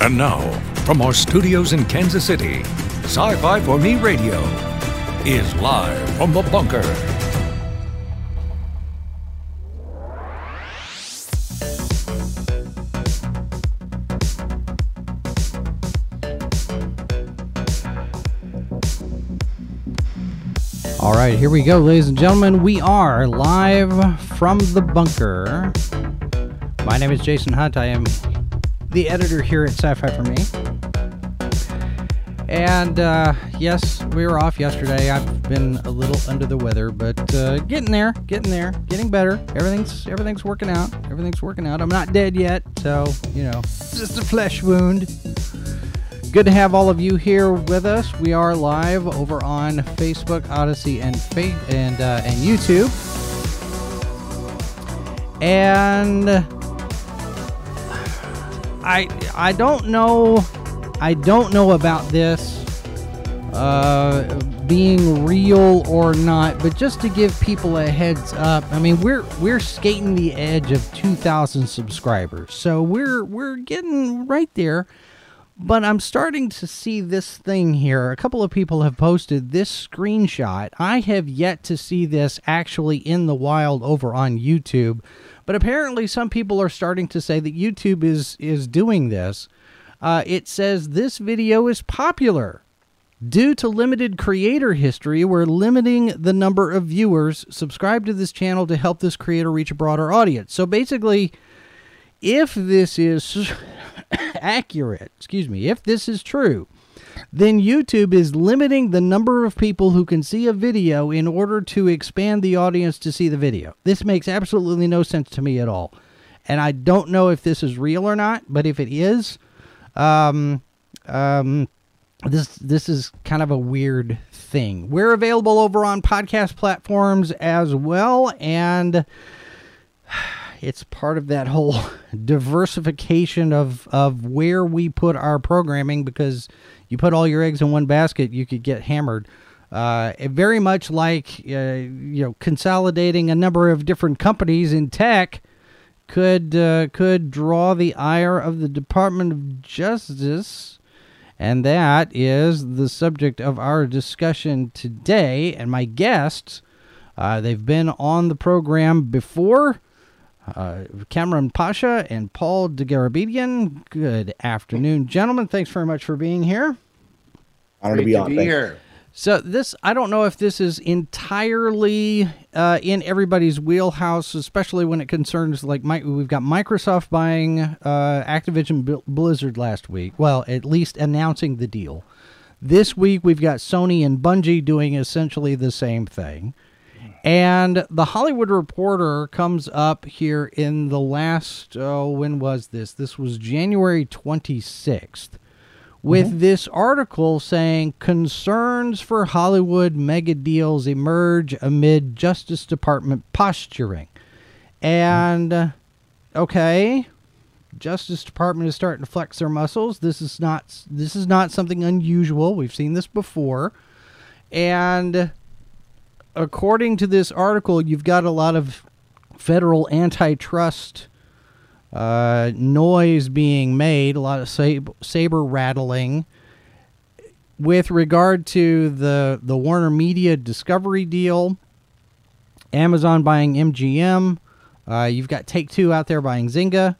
And now, from our studios in Kansas City, Sci Fi for Me Radio is live from the bunker. All right, here we go, ladies and gentlemen. We are live from the bunker. My name is Jason Hunt. I am the editor here at Sci Fi for Me. And uh, yes, we were off yesterday. I've been a little under the weather, but uh, getting there, getting there, getting better. Everything's everything's working out. Everything's working out. I'm not dead yet, so you know, just a flesh wound. Good to have all of you here with us. We are live over on Facebook, Odysee, and fa- and uh, and YouTube. And I I don't know I don't know about this uh, being real or not, but just to give people a heads up, I mean we're we're skating the edge of 2,000 subscribers, so we're we're getting right there. But I'm starting to see this thing here. A couple of people have posted this screenshot. I have yet to see this actually in the wild over on YouTube, but apparently some people are starting to say that YouTube is is doing this. Uh, it says this video is popular due to limited creator history. We're limiting the number of viewers subscribe to this channel to help this creator reach a broader audience. So basically, if this is accurate, excuse me, if this is true, then YouTube is limiting the number of people who can see a video in order to expand the audience to see the video. This makes absolutely no sense to me at all. And I don't know if this is real or not, but if it is, um, um, this this is kind of a weird thing. We're available over on podcast platforms as well, and it's part of that whole diversification of of where we put our programming because you put all your eggs in one basket, you could get hammered. Uh, very much like uh, you know consolidating a number of different companies in tech could uh, could draw the ire of the Department of Justice, and that is the subject of our discussion today. And my guests, uh, they've been on the program before. Uh, Cameron Pasha and Paul Dergarabedian. Good afternoon, gentlemen. Thanks very much for being here. Honored to be on. be here. So this, I don't know if this is entirely uh, in everybody's wheelhouse, especially when it concerns like my, we've got Microsoft buying uh, Activision Blizzard last week. Well, at least announcing the deal. This week we've got Sony and Bungie doing essentially the same thing. And the Hollywood Reporter comes up here in the last, oh, when was this? This was January 26th with mm-hmm. this article saying concerns for Hollywood mega deals emerge amid Justice Department posturing. And uh, okay, Justice Department is starting to flex their muscles. This is not this is not something unusual. We've seen this before. And according to this article, you've got a lot of federal antitrust uh, noise being made, a lot of sab- saber rattling. With regard to the the Warner Media Discovery deal, Amazon buying MGM, uh, you've got Take Two out there buying Zynga,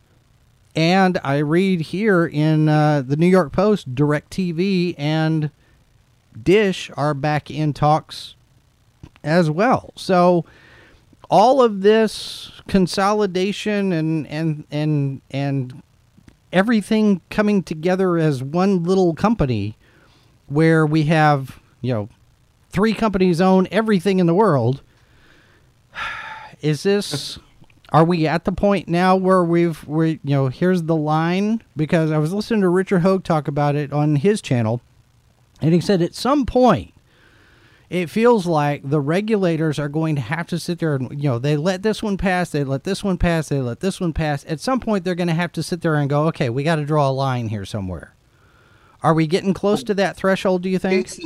and I read here in uh, the New York Post, DirecTV and Dish are back in talks as well. So all of this consolidation and and and and everything coming together as one little company where we have, you know, three companies own everything in the world. Is this are we at the point now where we've we you know, here's the line because I was listening to Richard Hogue talk about it on his channel and he said at some point it feels like the regulators are going to have to sit there and you know they let this one pass they let this one pass they let this one pass. At some point they're going to have to sit there and go okay we got to draw a line here somewhere. Are we getting close to that threshold do you think?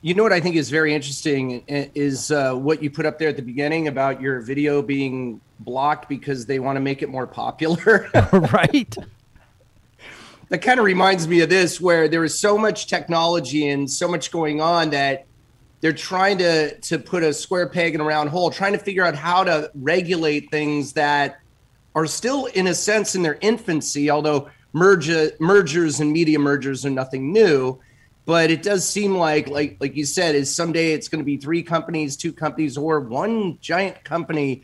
You know what i think is very interesting is uh, what you put up there at the beginning about your video being blocked because they want to make it more popular. Right. That kind of reminds me of this, where there is so much technology and so much going on that they're trying to to put a square peg in a round hole, trying to figure out how to regulate things that are still, in a sense, in their infancy. Although merger mergers and media mergers are nothing new, but it does seem like, like like you said, is someday it's going to be three companies, two companies, or one giant company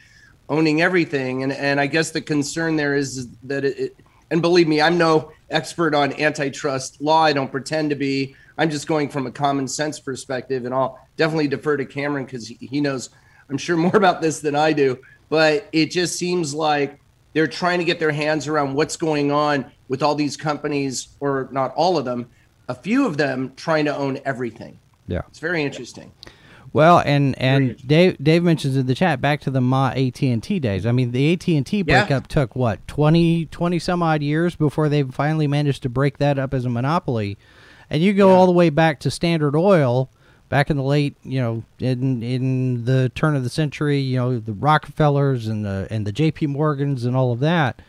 owning everything. And and I guess the concern there is that it, and believe me, I'm no expert on antitrust law. I don't pretend to be. I'm just going from a common sense perspective, and I'll definitely defer to Cameron because he knows, I'm sure, more about this than I do. But it just seems like they're trying to get their hands around what's going on with all these companies, or not all of them, a few of them trying to own everything. Yeah, it's very interesting. Well, and and Dave Dave mentions in the chat back to the Ma AT and T days. I mean, the AT and T breakup yeah. took what 20, 20 some odd years before they finally managed to break that up as a monopoly. And you go yeah. all the way back to Standard Oil, back in the late, you know, in in the turn of the century, you know, the Rockefellers and the and the J.P. Morgans and all of that.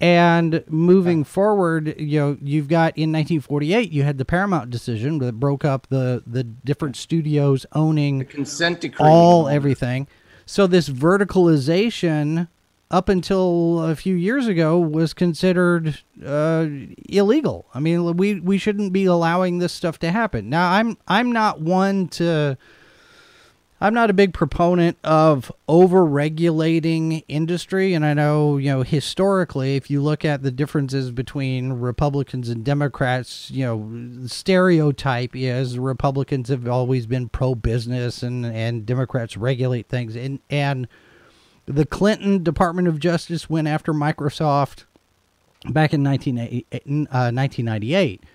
And moving forward, you know, you've got in 1948, you had the Paramount decision that broke up the the different studios owning the consent decree, all everything. So this verticalization, up until a few years ago, was considered uh, illegal. I mean, we we shouldn't be allowing this stuff to happen. Now, I'm I'm not one to I'm not a big proponent of over-regulating industry, and I know you know historically, if you look at the differences between Republicans and Democrats, you know, stereotype is Republicans have always been pro-business, and and Democrats regulate things, and and the Clinton Department of Justice went after Microsoft back in 1998 eh, eh, uh,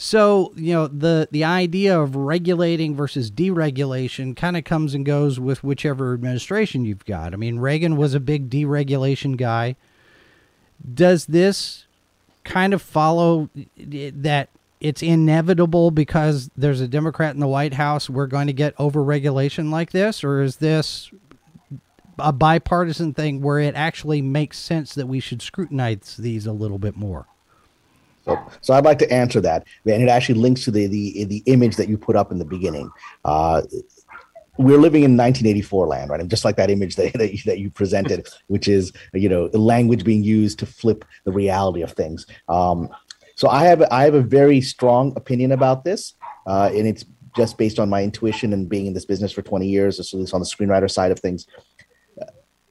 so, you know, the the idea of regulating versus deregulation kind of comes and goes with whichever administration you've got. I mean, Reagan was a big deregulation guy. Does this kind of follow eh, that it's inevitable because there's a Democrat in the White House we're going to get overregulation like this or is this a bipartisan thing where it actually makes sense that we should scrutinize these a little bit more? So, so I'd like to answer that, and it actually links to the the the image that you put up in the beginning. Uh, we're living in 1984 land, right? And just like that image that, that, you, that you presented, which is you know language being used to flip the reality of things. Um, so I have I have a very strong opinion about this, uh, and it's just based on my intuition and being in this business for 20 years, at least on the screenwriter side of things.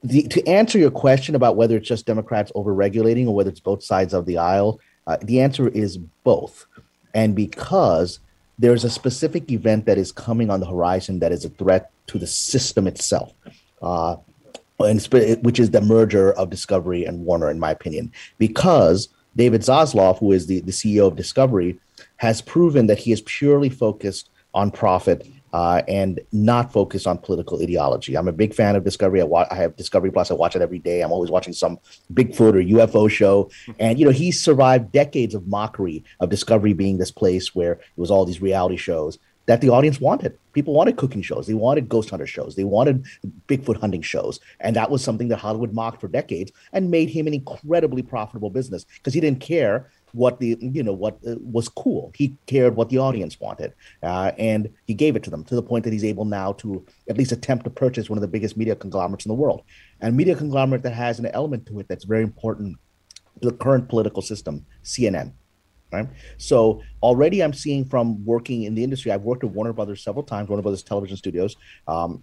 The, to answer your question about whether it's just Democrats over-regulating or whether it's both sides of the aisle, uh, the answer is both. And because there's a specific event that is coming on the horizon that is a threat to the system itself, uh, and, which is the merger of Discovery and Warner, in my opinion. Because David Zaslav, who is the, the CEO of Discovery, has proven that he is purely focused on profit uh, and not focus on political ideology. I'm a big fan of Discovery. I, wa- I have Discovery Plus. I watch it every day. I'm always watching some Bigfoot or UFO show. And, you know, he survived decades of mockery of Discovery being this place where it was all these reality shows that the audience wanted. People wanted cooking shows. They wanted ghost hunter shows. They wanted Bigfoot hunting shows. And that was something that Hollywood mocked for decades and made him an incredibly profitable business because he didn't care what the you know what uh, was cool. He cared what the audience wanted, uh, and he gave it to them to the point that he's able now to at least attempt to purchase one of the biggest media conglomerates in the world, and media conglomerate that has an element to it that's very important to the current political system, CNN. Right. So already I'm seeing from working in the industry, I've worked with Warner Brothers several times, Warner Brothers television studios. Um,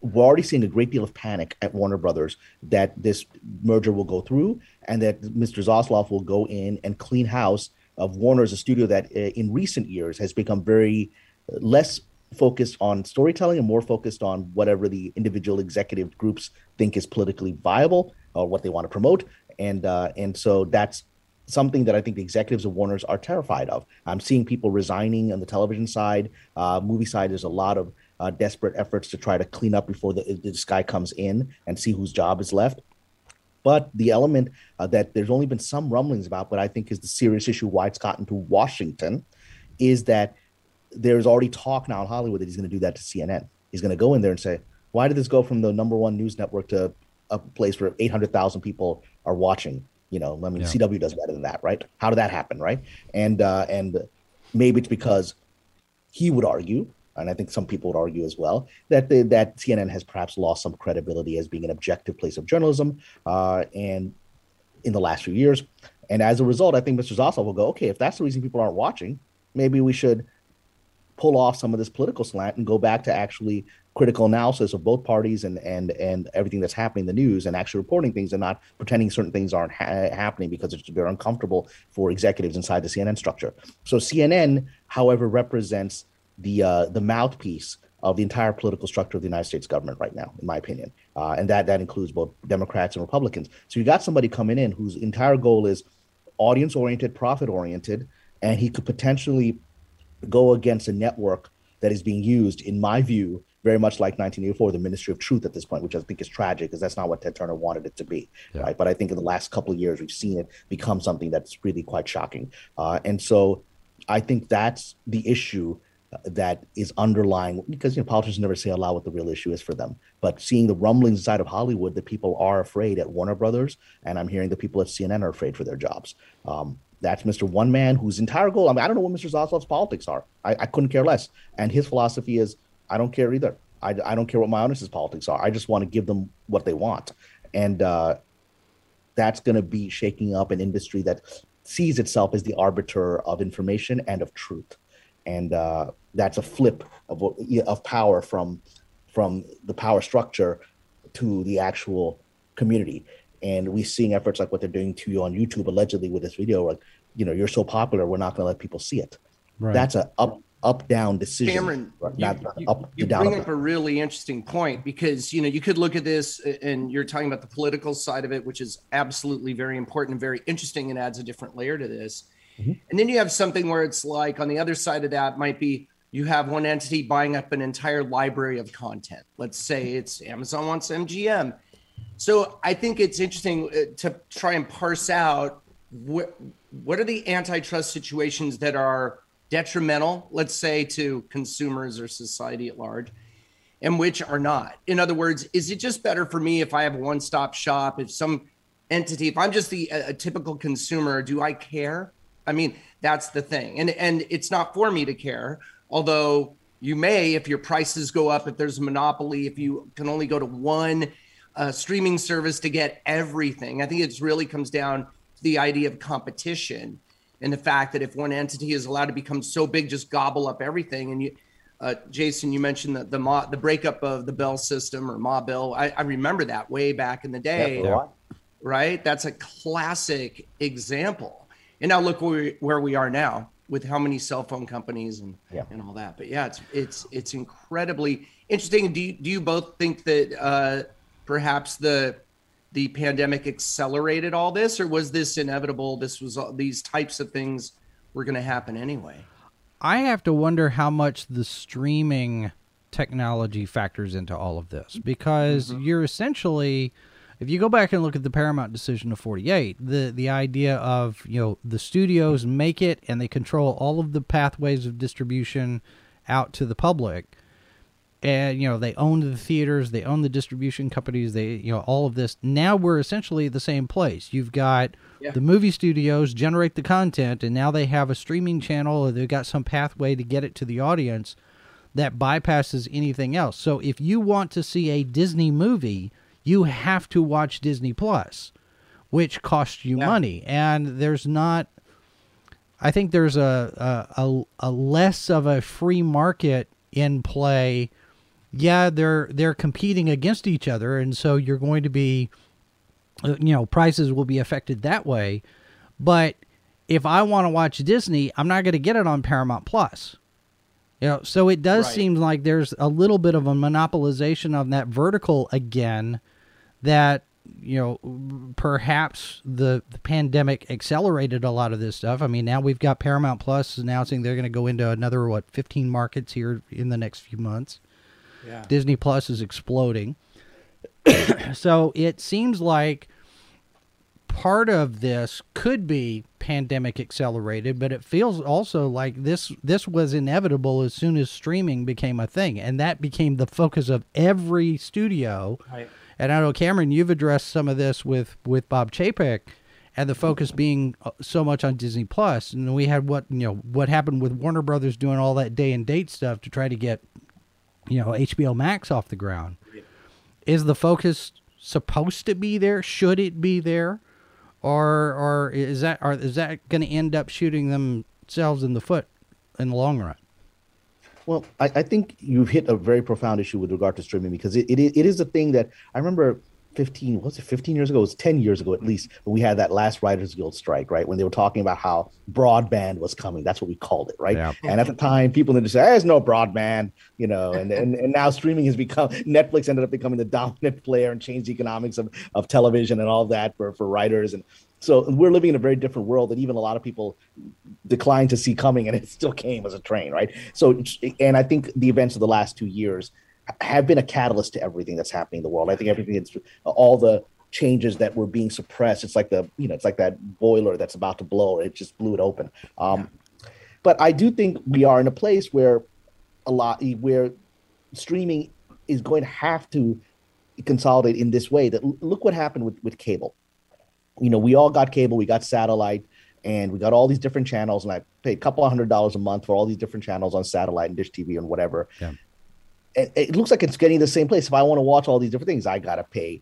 we're already seeing a great deal of panic at Warner Brothers that this merger will go through and that Mr. Zaslav will go in and clean house of Warner as a studio that uh, in recent years has become very uh, less focused on storytelling and more focused on whatever the individual executive groups think is politically viable or what they want to promote. And uh, and so that's something that I think the executives of Warner's are terrified of. I'm seeing people resigning on the television side, uh, movie side. There's a lot of uh, desperate efforts to try to clean up before the, this guy comes in and see whose job is left. But the element uh, that there's only been some rumblings about, but I think is the serious issue why it's gotten to Washington, is that there's already talk now in Hollywood that he's going to do that to CNN. He's going to go in there and say, why did this go from the number one news network to a place where 800,000 people are watching? You know, I mean, yeah. CW does better than that, right? How did that happen, right? And uh, and maybe it's because he would argue, and I think some people would argue as well, that the, that CNN has perhaps lost some credibility as being an objective place of journalism, uh, and in the last few years, and as a result, I think Mr. Zaslav will go, okay, if that's the reason people aren't watching, maybe we should pull off some of this political slant and go back to actually critical analysis of both parties and and and everything that's happening in the news and actually reporting things and not pretending certain things aren't ha- happening because it's very uncomfortable for executives inside the CNN structure. So CNN, however, represents the uh, the mouthpiece of the entire political structure of the United States government right now, in my opinion, uh, and that that includes both Democrats and Republicans. So you got somebody coming in whose entire goal is audience oriented, profit oriented, and he could potentially go against a network that is being used, in my view, very much like 1984, the Ministry of Truth at this point, which I think is tragic because that's not what Ted Turner wanted it to be, yeah. right? But I think in the last couple of years, we've seen it become something that's really quite shocking. Uh, and so I think that's the issue that is underlying because you know politicians never say aloud what the real issue is for them. But seeing the rumblings inside of hollywood that people are afraid at warner brothers and i'm hearing the people at cnn are afraid for their jobs. Um, that's mr one man whose entire goal i mean i don't know what mr zaslav's politics are. I, I couldn't care less. And his philosophy is i don't care either. I, I don't care what my audience's politics are. I just want to give them what they want. And uh, that's going to be shaking up an industry that sees itself as the arbiter of information and of truth and uh, that's a flip of of power from from the power structure to the actual community. And we're seeing efforts like what they're doing to you on YouTube, allegedly with this video, like you know you're so popular, we're not going to let people see it. Right. That's a up up down decision. Cameron, you, you, up you down. bring up a really interesting point because you know you could look at this and you're talking about the political side of it, which is absolutely very important and very interesting and adds a different layer to this. Mm-hmm. And then you have something where it's like on the other side of that might be you have one entity buying up an entire library of content. Let's say it's Amazon wants MGM. So I think it's interesting uh, to try and parse out what what are the antitrust situations that are detrimental, let's say, to consumers or society at large, and which are not. In other words, is it just better for me if I have a one-stop shop? If some entity, if I'm just the a, a typical consumer, do I care? I mean, that's the thing. And and it's not for me to care, although you may if your prices go up, if there's a monopoly, if you can only go to one uh, streaming service to get everything. I think it really comes down to the idea of competition and the fact that if one entity is allowed to become so big, just gobble up everything. And you, uh, Jason, you mentioned the the, Ma, the breakup of the Bell system or Ma Bell. I, I remember that way back in the day. Yeah, right? That's a classic example and now look where we, where we are now with how many cell phone companies and yeah. and all that. But yeah, it's it's it's incredibly interesting. Do you, do you both think that uh, perhaps the the pandemic accelerated all this, or was this inevitable? This was all, these types of things were going to happen anyway. I have to wonder how much the streaming technology factors into all of this because mm-hmm. you're essentially if you go back and look at the Paramount decision of 48, the the idea of, you know, the studios make it and they control all of the pathways of distribution out to the public. And you know, they own the theaters, they own the distribution companies, they you know, all of this. Now we're essentially at the same place. You've got yeah. the movie studios generate the content and now they have a streaming channel or they've got some pathway to get it to the audience that bypasses anything else. So if you want to see a Disney movie, you have to watch Disney Plus, which costs you yeah. money. And there's not, I think there's a, a, a, less of a free market in play. Yeah, they're they're competing against each other, and so you're going to be, uh, you know, prices will be affected that way. But if I want to watch Disney, I'm not going to get it on Paramount Plus. You know, so it does right. seem like there's a little bit of a monopolization on that vertical again that you know perhaps the, the pandemic accelerated a lot of this stuff. I mean now we've got paramount plus announcing they're going to go into another what 15 markets here in the next few months. Yeah. disney plus is exploding. So it seems like part of this could be pandemic accelerated but it feels also like this this was inevitable as soon as streaming became a thing and that became the focus of every studio right and I know Cameron, you've addressed some of this with with Bob Chapek, and the focus being uh, so much on Disney Plus, and we had what you know what happened with Warner Brothers doing all that day and date stuff to try to get you know HBO Max off the ground. Is the focus supposed to be there? Should it be there, or or is that or is that going to end up shooting themselves in the foot in the long run? Well, I, I, think you've hit a very profound issue with regard to streaming because it, it, it is a thing that I remember 15 was it 15 years ago? It was 10 years ago at least when we had that last writers guild strike right? When they were talking about how broadband was coming. That's what we called it right? Yeah. and at the time people didn't say ah, there's no broadband you know and, and and now streaming has become netflix ended up becoming the dominant player and changed the economics of, of television and all that for, for writers. And so we're living in a very different world that even a lot of people declined to see coming and it still came as a train right so and i think the events of the last two years have been a catalyst to everything that's happening in the world. I think everything all the changes that were being suppressed. It's like the you know it's like that boiler that's about to blow. It just blew it open. Um, but I do think we are in a place where a lot where streaming is going to have to consolidate in this way. That look what happened with with cable. You know, we all got cable, we got satellite, and we got all these different channels. And I paid a couple of hundred dollars a month for all these different channels on satellite and dish TV and whatever. Yeah it, it looks like it's getting the same place. If I want to watch all these different things, I gotta pay,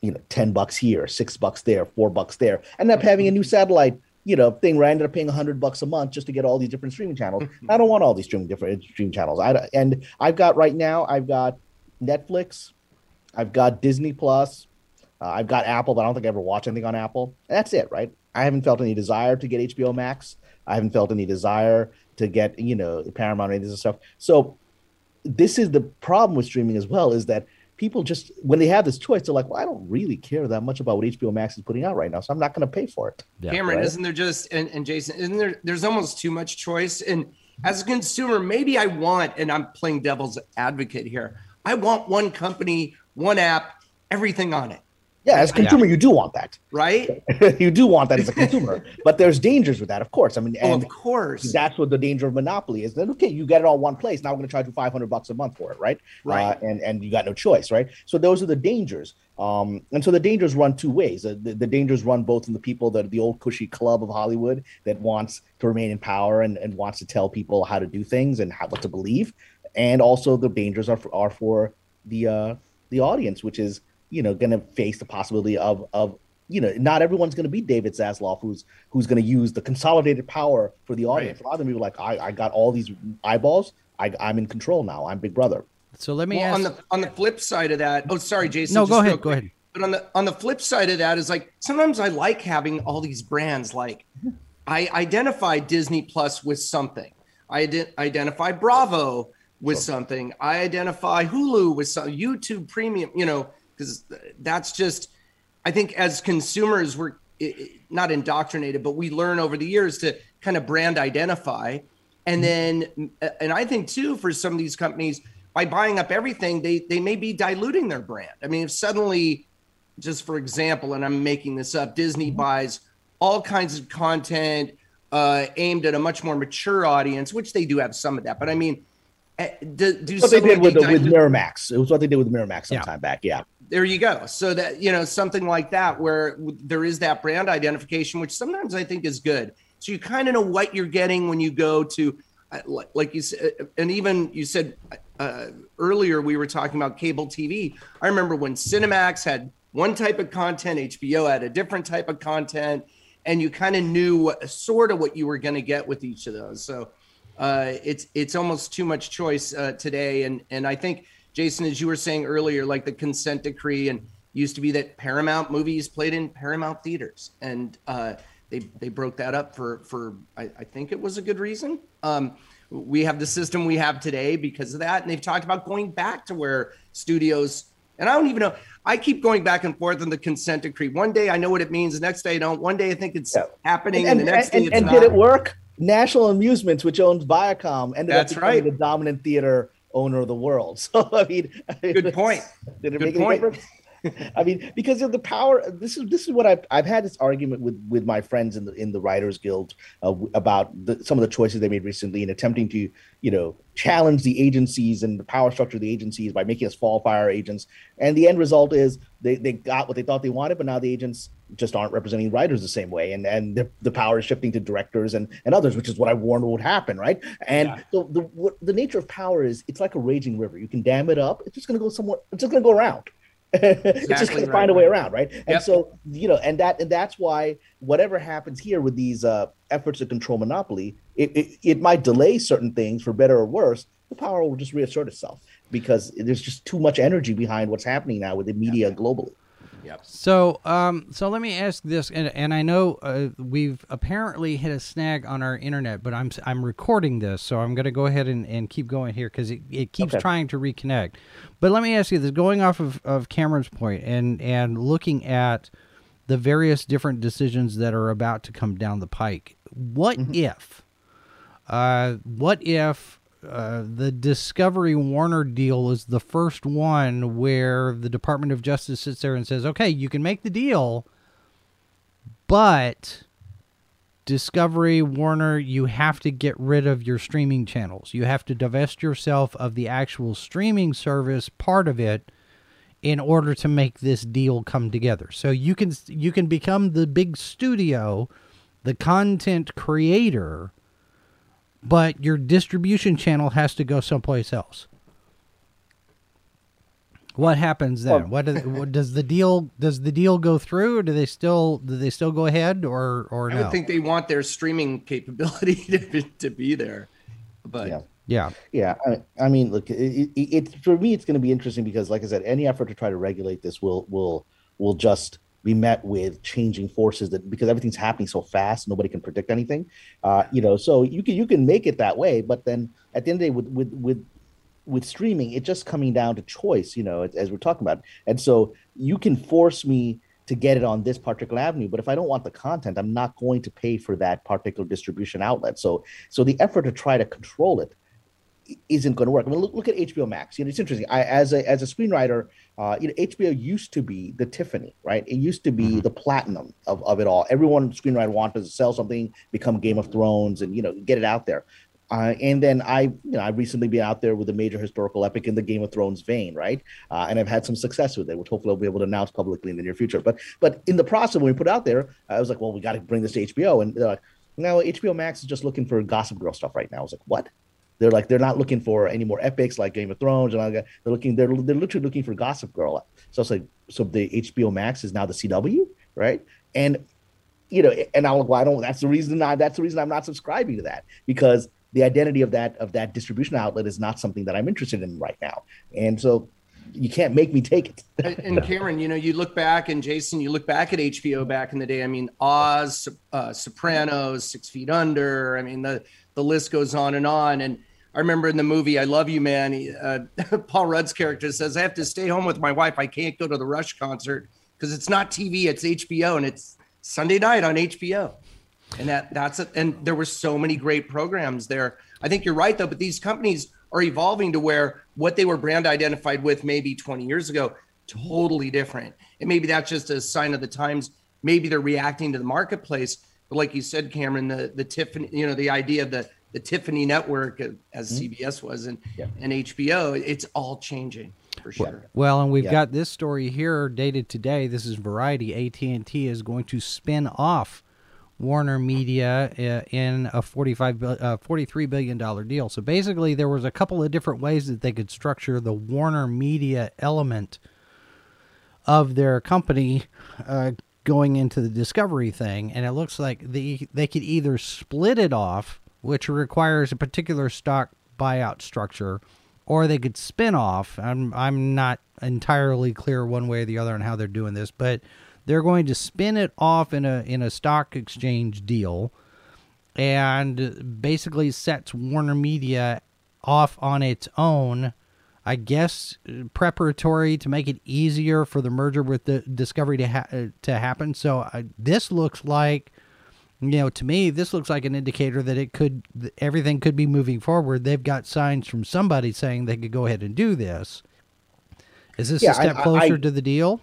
you know, ten bucks here, six bucks there, four bucks there. End up having a new satellite, you know, thing where I ended up paying hundred bucks a month just to get all these different streaming channels. Mm-hmm. I don't want all these streaming different uh, streaming channels. I and I've got right now, I've got Netflix, I've got Disney Plus, uh, I've got Apple, but I don't think I ever watch anything on Apple. that's it, right? I haven't felt any desire to get HBO Max. I haven't felt any desire to get, you know, Paramount ratings and stuff. So this is the problem with streaming as well is that people just when they have this choice they're like well i don't really care that much about what hbo max is putting out right now so i'm not going to pay for it yeah. cameron right? isn't there just and, and jason isn't there there's almost too much choice and as a consumer maybe i want and i'm playing devil's advocate here i want one company one app everything on it yeah, as a consumer, yeah. you do want that, right? you do want that as a consumer, but there's dangers with that, of course. I mean, oh, and of course, that's what the danger of monopoly is. Then okay, you get it all one place. Now we're going to charge you 500 bucks a month for it, right? Right. Uh, and and you got no choice, right? So those are the dangers. Um, and so the dangers run two ways. Uh, the, the, dangers run both in the people that the old cushy club of Hollywood that wants to remain in power and, and wants to tell people how to do things and how what to believe, and also the dangers are for, are for the uh, the audience, which is you know, going to face the possibility of of you know, not everyone's going to be David Zaslav, who's who's going to use the consolidated power for the audience. Right. A lot of them people like, I, I got all these eyeballs. I, I'm in control now. I'm Big Brother. So let me well, ask on the on the flip side of that. Oh, sorry, Jason. No, go ahead. Go ahead. But on the on the flip side of that is like sometimes I like having all these brands. Like I identify Disney Plus with something. I ident- identify Bravo with something. I identify Hulu with some YouTube Premium. You know, because that's just i think as consumers we're not indoctrinated but we learn over the years to kind of brand identify and mm-hmm. then and i think too for some of these companies by buying up everything they they may be diluting their brand i mean if suddenly just for example and i'm making this up disney mm-hmm. buys all kinds of content uh, aimed at a much more mature audience which they do have some of that but i mean eh, do, do what they did with, with Miramax. It was what they did with Miramax some yeah. time back. Yeah there you go. So that you know something like that where there is that brand identification, which sometimes I think is good. So you kind of know what you're getting when you go to, uh, like you said, and even you said uh, earlier we were talking about cable TV. I remember when Cinemax had one type of content, HBO had a different type of content, and you kind of knew what, sort of what you were going to get with each of those. So uh, it's it's almost too much choice uh, today, and and I think Jason, as you were saying earlier, like the consent decree and used to be that Paramount movies played in Paramount theaters, and uh, they they broke that up for for I, I think it was a good reason. Um, we have the system we have today because of that, and they've talked about going back to where studios. And I don't even know. I keep going back and forth on the consent decree. One day I know what it means, the next day I don't. One day I think it's yeah. happening, and, and, the next and, day it's and not. did it work? National Amusements, which owns Viacom, ended That's up becoming right. the dominant theater owner of the world. So I mean, good point. Did it good make point. any difference? I mean, because of the power. This is this is what I've I've had this argument with with my friends in the in the Writers Guild uh, about the, some of the choices they made recently in attempting to you know challenge the agencies and the power structure of the agencies by making us fall fire agents. And the end result is they they got what they thought they wanted, but now the agents just aren't representing writers the same way, and and the, the power is shifting to directors and and others, which is what I warned would happen, right? And yeah. so the what, the nature of power is it's like a raging river. You can dam it up; it's just going to go somewhere. It's just going to go around. Exactly it's just going to find a way around, right? And yep. so you know, and that and that's why whatever happens here with these uh, efforts to control monopoly, it, it, it might delay certain things for better or worse. The power will just reassert itself because there's just too much energy behind what's happening now with the media yep. globally. Yep. So, um, so let me ask this, and, and I know uh, we've apparently hit a snag on our internet, but I'm I'm recording this, so I'm going to go ahead and, and keep going here because it, it keeps okay. trying to reconnect. But let me ask you this: going off of, of Cameron's point and and looking at the various different decisions that are about to come down the pike, what mm-hmm. if? Uh, what if uh, the Discovery Warner deal is the first one where the Department of Justice sits there and says, okay, you can make the deal, but Discovery Warner, you have to get rid of your streaming channels. You have to divest yourself of the actual streaming service part of it in order to make this deal come together. So you can you can become the big studio, the content creator but your distribution channel has to go someplace else. What happens then? What, does, what, does the deal does the deal go through? Or do they still do they still go ahead or or I no? I think they want their streaming capability to, to be there, but yeah. Yeah, yeah. I, I mean, look, it, it, it, for me, it's going to be interesting because, like I said, any effort to try to regulate this will will will just be met with changing forces that because everything's happening so fast, nobody can predict anything. Uh, you know, so you can you can make it that way, but then at the end of the day, with with with with streaming, it's just coming down to choice. You know, as we're talking about, and so you can force me to get it on this particular avenue but if i don't want the content i'm not going to pay for that particular distribution outlet so so the effort to try to control it isn't going to work. I mean, look, look at HBO Max. You know, it's interesting. I, as a as a screenwriter, uh, you know, HBO used to be the Tiffany, right? It used to be mm-hmm. the platinum of, of it all. Everyone screenwriter wanted to sell something, become Game of Thrones, and you know, get it out there. Uh, and then I, you know, I've recently been out there with a major historical epic in the Game of Thrones vein, right? Uh, and I've had some success with it, which hopefully I'll be able to announce publicly in the near future. But but in the process, when we put it out there, I was like, well, we got to bring this to HBO, and they're like, no, HBO Max is just looking for Gossip Girl stuff right now. I was like, what? They're like they're not looking for any more epics like Game of Thrones and all that. They're looking they're they're literally looking for Gossip Girl. So it's like so the HBO Max is now the CW, right? And you know, and I'm like, well, I don't. That's the reason. I, that's the reason I'm not subscribing to that because the identity of that of that distribution outlet is not something that I'm interested in right now. And so you can't make me take it. and Karen, you know, you look back and Jason, you look back at HBO back in the day. I mean, Oz, uh, Sopranos, Six Feet Under. I mean, the the list goes on and on. And I remember in the movie "I Love You, Man," he, uh, Paul Rudd's character says, "I have to stay home with my wife. I can't go to the Rush concert because it's not TV; it's HBO, and it's Sunday night on HBO." And that that's it. And there were so many great programs there. I think you're right though, but these companies are evolving to where what they were brand identified with maybe 20 years ago totally different. And maybe that's just a sign of the times. Maybe they're reacting to the marketplace. But like you said, Cameron, the the Tiffany, you know, the idea of the the Tiffany network as mm-hmm. CBS was and yeah. and HBO, it's all changing for sure. Well, and we've yeah. got this story here dated today. This is Variety. AT and T is going to spin off Warner Media uh, in a 45 uh, 43 billion dollar deal. So basically there was a couple of different ways that they could structure the Warner Media element of their company uh, going into the Discovery thing and it looks like they they could either split it off which requires a particular stock buyout structure, or they could spin off. I'm I'm not entirely clear one way or the other on how they're doing this, but they're going to spin it off in a in a stock exchange deal and basically sets Warner Media off on its own. I guess preparatory to make it easier for the merger with the Discovery to ha- to happen. So uh, this looks like you know, to me, this looks like an indicator that it could everything could be moving forward. They've got signs from somebody saying they could go ahead and do this. Is this yeah, a step I, closer I, to the deal?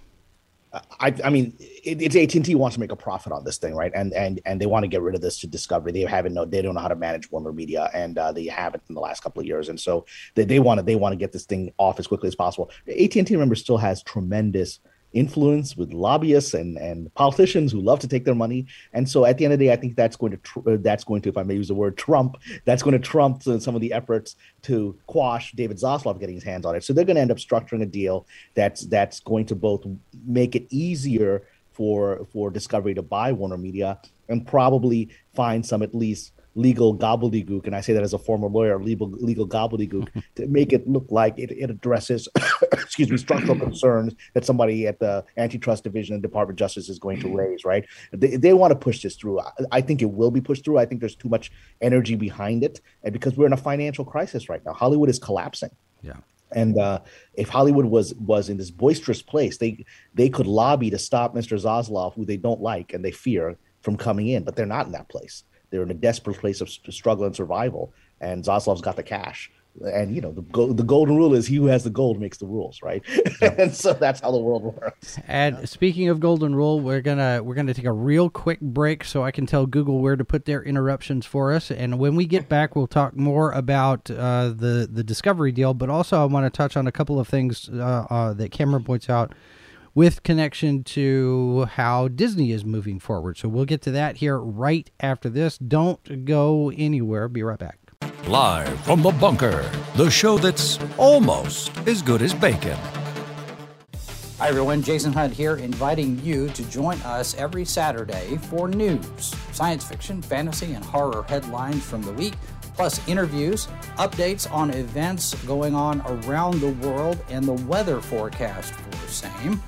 I, I mean, it, it's AT and T wants to make a profit on this thing, right? And and and they want to get rid of this to Discovery. They haven't know they don't know how to manage Warner Media, and uh, they haven't in the last couple of years. And so they, they want to they want to get this thing off as quickly as possible. AT and T, remember, still has tremendous influence with lobbyists and and politicians who love to take their money. And so at the end of the day, I think that's going to tr- uh, that's going to, if I may use the word Trump, that's going to trump some of the efforts to quash David Zaslav getting his hands on it. So they're going to end up structuring a deal that's that's going to both make it easier for for Discovery to buy Warner Media and probably find some at least legal gobbledygook, and I say that as a former lawyer, legal legal gobbledygook, to make it look like it, it addresses, excuse me, structural concerns that somebody at the antitrust division and Department of Justice is going to raise. Right? They, they want to push this through. I, I think it will be pushed through. I think there's too much energy behind it, and because we're in a financial crisis right now, Hollywood is collapsing. Yeah. And uh, if Hollywood was was in this boisterous place, they they could lobby to stop Mr. Zaslav, who they don't like and they fear, from coming in, but they're not in that place. They're in a desperate place of struggle and survival, and Zaslav's got the cash. And you know the go- the golden rule is he who has the gold makes the rules, right? and so that's how the world works. And speaking of golden rule, we're gonna we're gonna take a real quick break so I can tell Google where to put their interruptions for us. And when we get back, we'll talk more about uh, the the discovery deal, but also I want to touch on a couple of things uh, uh, that Cameron points out with connection to how Disney is moving forward. So we'll get to that here right after this. Don't go anywhere. Be right back. Live from the bunker, the show that's almost as good as bacon. Hi, everyone. Jason Hunt here, inviting you to join us every Saturday for news, science fiction, fantasy, and horror headlines from the week, plus interviews, updates on events going on around the world, and the weather forecast for the same.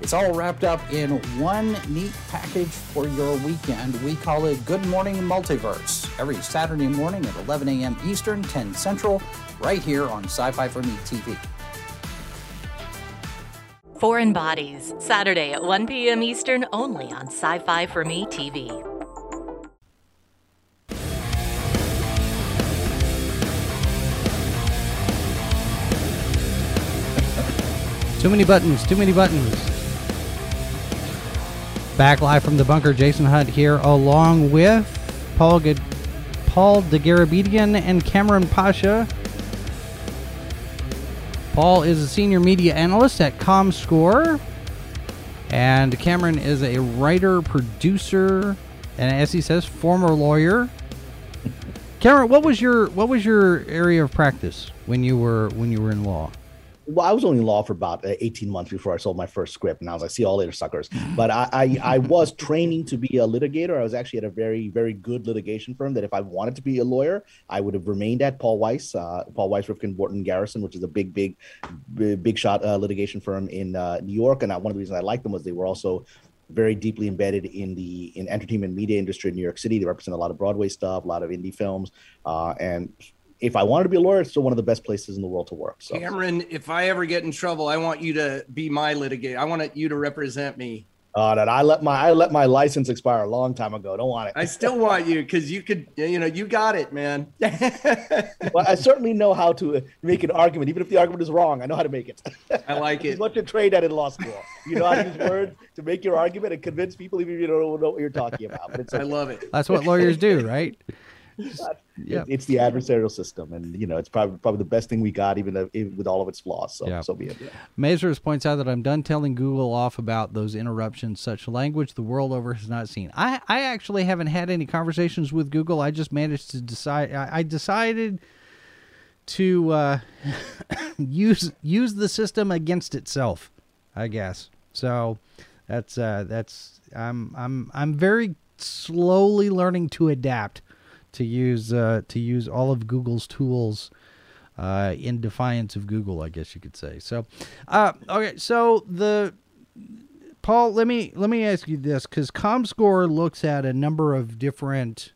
It's all wrapped up in one neat package for your weekend. We call it Good Morning Multiverse. Every Saturday morning at 11 a.m. Eastern, 10 Central, right here on Sci Fi for Me TV. Foreign Bodies, Saturday at 1 p.m. Eastern, only on Sci Fi for Me TV. Too many buttons, too many buttons. Back live from the bunker, Jason Hunt here, along with Paul Good, Paul Dergarabedian and Cameron Pasha. Paul is a senior media analyst at ComScore, and Cameron is a writer, producer, and as he says, former lawyer. Cameron, what was your what was your area of practice when you were when you were in law? Well, I was only in law for about uh, 18 months before I sold my first script. And I was like, see all later, suckers. But I, I, I, was training to be a litigator. I was actually at a very, very good litigation firm that if I wanted to be a lawyer, I would have remained at Paul Weiss, uh, Paul Weiss, Rifkind, Wharton, Garrison, which is a big, big, big, big shot uh, litigation firm in uh, New York. And one of the reasons I liked them was they were also very deeply embedded in the in entertainment media industry in New York City. They represent a lot of Broadway stuff, a lot of indie films, uh, and if I wanted to be a lawyer, it's still one of the best places in the world to work. So. Cameron, if I ever get in trouble, I want you to be my litigator. I want you to represent me. Oh, that I let my I let my license expire a long time ago. Don't want it. I still want you because you could, you know, you got it, man. well, I certainly know how to make an argument, even if the argument is wrong. I know how to make it. I like it. It's what you trained at in law school. You know how to use words to make your argument and convince people, even if you don't know what you're talking about. But it's I love it. That's what lawyers do, right? yeah. it's the adversarial system, and you know it's probably probably the best thing we got, even, though, even with all of its flaws. So yeah. so be it. Yeah. Mazers points out that I'm done telling Google off about those interruptions. Such language the world over has not seen. I I actually haven't had any conversations with Google. I just managed to decide. I, I decided to uh, use use the system against itself. I guess so. That's uh, that's I'm I'm I'm very slowly learning to adapt to use uh, to use all of Google's tools uh, in defiance of Google, I guess you could say. So, uh, okay, so the Paul, let me let me ask you this because ComScore looks at a number of different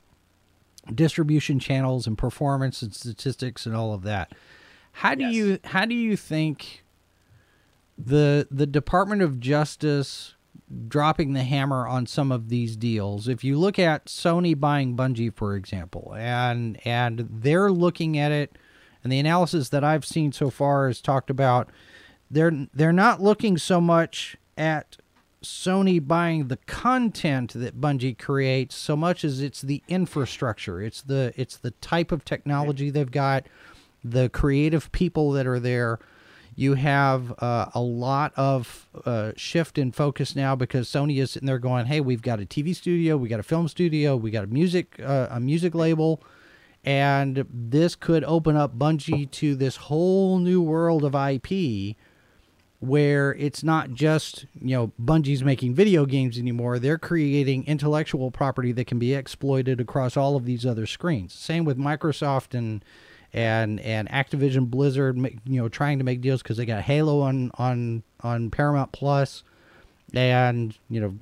distribution channels and performance and statistics and all of that. How do yes. you how do you think the the Department of Justice dropping the hammer on some of these deals. If you look at Sony buying Bungie, for example, and and they're looking at it, and the analysis that I've seen so far has talked about they're they're not looking so much at Sony buying the content that Bungie creates so much as it's the infrastructure. It's the it's the type of technology they've got, the creative people that are there You have uh, a lot of uh, shift in focus now because Sony is sitting there going, "Hey, we've got a TV studio, we got a film studio, we got a music uh, a music label, and this could open up Bungie to this whole new world of IP." where it's not just you know Bungie's making video games anymore. They're creating intellectual property that can be exploited across all of these other screens. Same with Microsoft and and and Activision Blizzard, you know, trying to make deals because they got Halo on on on Paramount Plus, and you know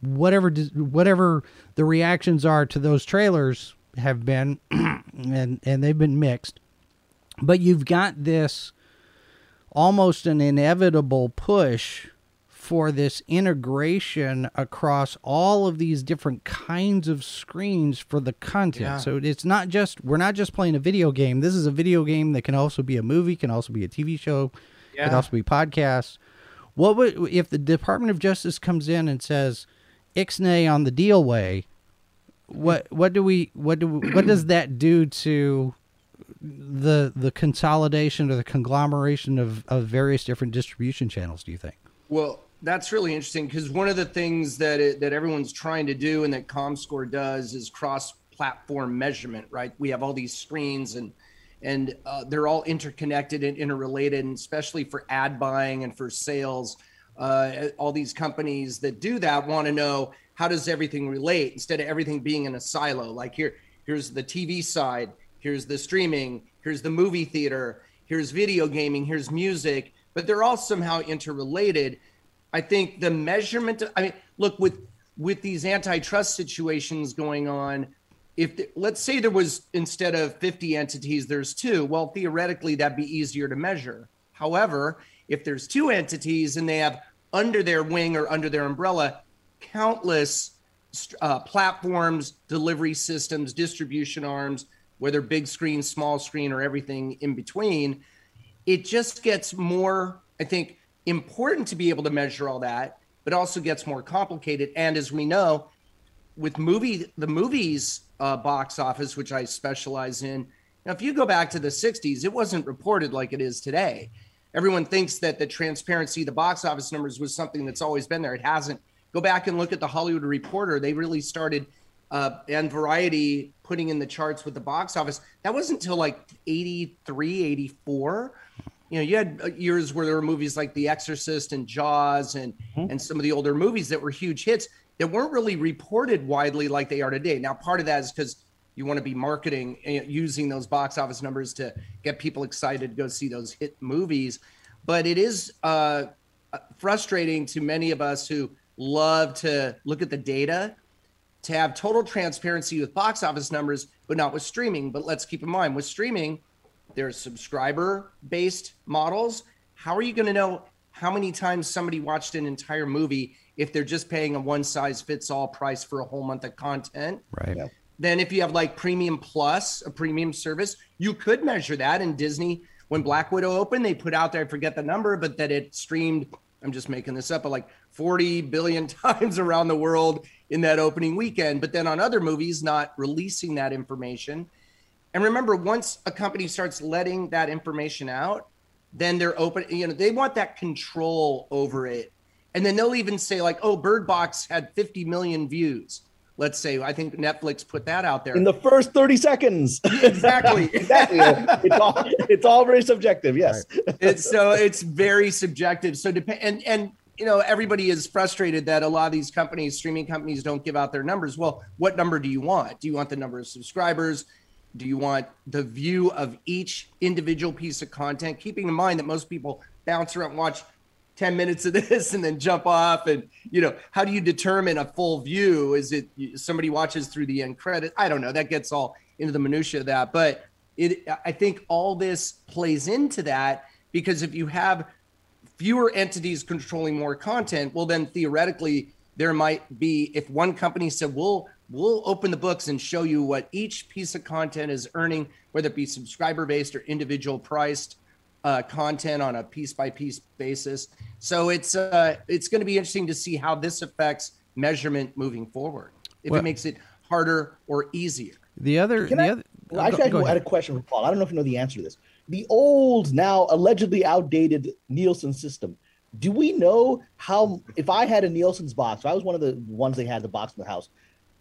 whatever whatever the reactions are to those trailers have been, and and they've been mixed. But you've got this almost an inevitable push for this integration across all of these different kinds of screens for the content. Yeah. So it's not just we're not just playing a video game. This is a video game that can also be a movie, can also be a TV show, yeah. can also be podcasts. What would if the Department of Justice comes in and says ixnay on the deal way? What what do we what do what does that do to the the consolidation or the conglomeration of, of various different distribution channels do you think well that's really interesting because one of the things that it, that everyone's trying to do and that comscore does is cross platform measurement right we have all these screens and and uh, they're all interconnected and interrelated and especially for ad buying and for sales uh, all these companies that do that want to know how does everything relate instead of everything being in a silo like here here's the tv side here's the streaming, here's the movie theater, here's video gaming, here's music, but they're all somehow interrelated. I think the measurement, I mean, look, with with these antitrust situations going on, if the, let's say there was instead of 50 entities, there's two, well, theoretically, that'd be easier to measure. However, if there's two entities and they have under their wing or under their umbrella countless uh, platforms, delivery systems, distribution arms, whether big screen, small screen, or everything in between, it just gets more, I think, important to be able to measure all that, but also gets more complicated. And as we know, with movie, the movies uh, box office, which I specialize in, now if you go back to the 60s, it wasn't reported like it is today. Everyone thinks that the transparency, the box office numbers was something that's always been there. It hasn't. Go back and look at the Hollywood Reporter. They really started uh, and Variety putting in the charts with the box office. That wasn't until like 83, 84. You know, you had uh, years where there were movies like The Exorcist and Jaws and mm-hmm. and some of the older movies that were huge hits that weren't really reported widely like they are today. Now, part of that is because you want to be marketing uh, using those box office numbers to get people excited to go see those hit movies. But it is uh, uh frustrating to many of us who love to look at the data to have total transparency with box office numbers, but not with streaming. But let's keep in mind with streaming, there's subscriber based models. How are you going to know how many times somebody watched an entire movie if they're just paying a one size fits all price for a whole month of content? Right. Yeah. Then if you have like premium plus, a premium service, you could measure that. And Disney, when Black Widow opened, they put out there, I forget the number, but that it streamed, I'm just making this up, but like 40 billion times around the world in that opening weekend, but then on other movies, not releasing that information. And remember, once a company starts letting that information out, then they're open, you know, they want that control over it. And then they'll even say, like, oh, Bird Box had 50 million views. Let's say, I think Netflix put that out there in the first 30 seconds. Exactly. exactly. It's all, it's all very subjective. Yes. It's so it's very subjective. So depend and and you know, everybody is frustrated that a lot of these companies, streaming companies, don't give out their numbers. Well, what number do you want? Do you want the number of subscribers? Do you want the view of each individual piece of content? Keeping in mind that most people bounce around, watch 10 minutes of this and then jump off. And, you know, how do you determine a full view? Is it somebody watches through the end credit? I don't know. That gets all into the minutia of that. But it, I think all this plays into that because if you have fewer entities controlling more content, well, then theoretically, there might be if one company said, "We'll we'll open the books and show you what each piece of content is earning, whether it be subscriber based or individual priced uh, content on a piece by piece basis." So it's uh, it's going to be interesting to see how this affects measurement moving forward. If well, it makes it harder or easier. The other, the I, other Well, actually, go I had a question for Paul. I don't know if you know the answer to this. The old, now allegedly outdated Nielsen system. Do we know how? If I had a Nielsen's box, if I was one of the ones they had the box in the house.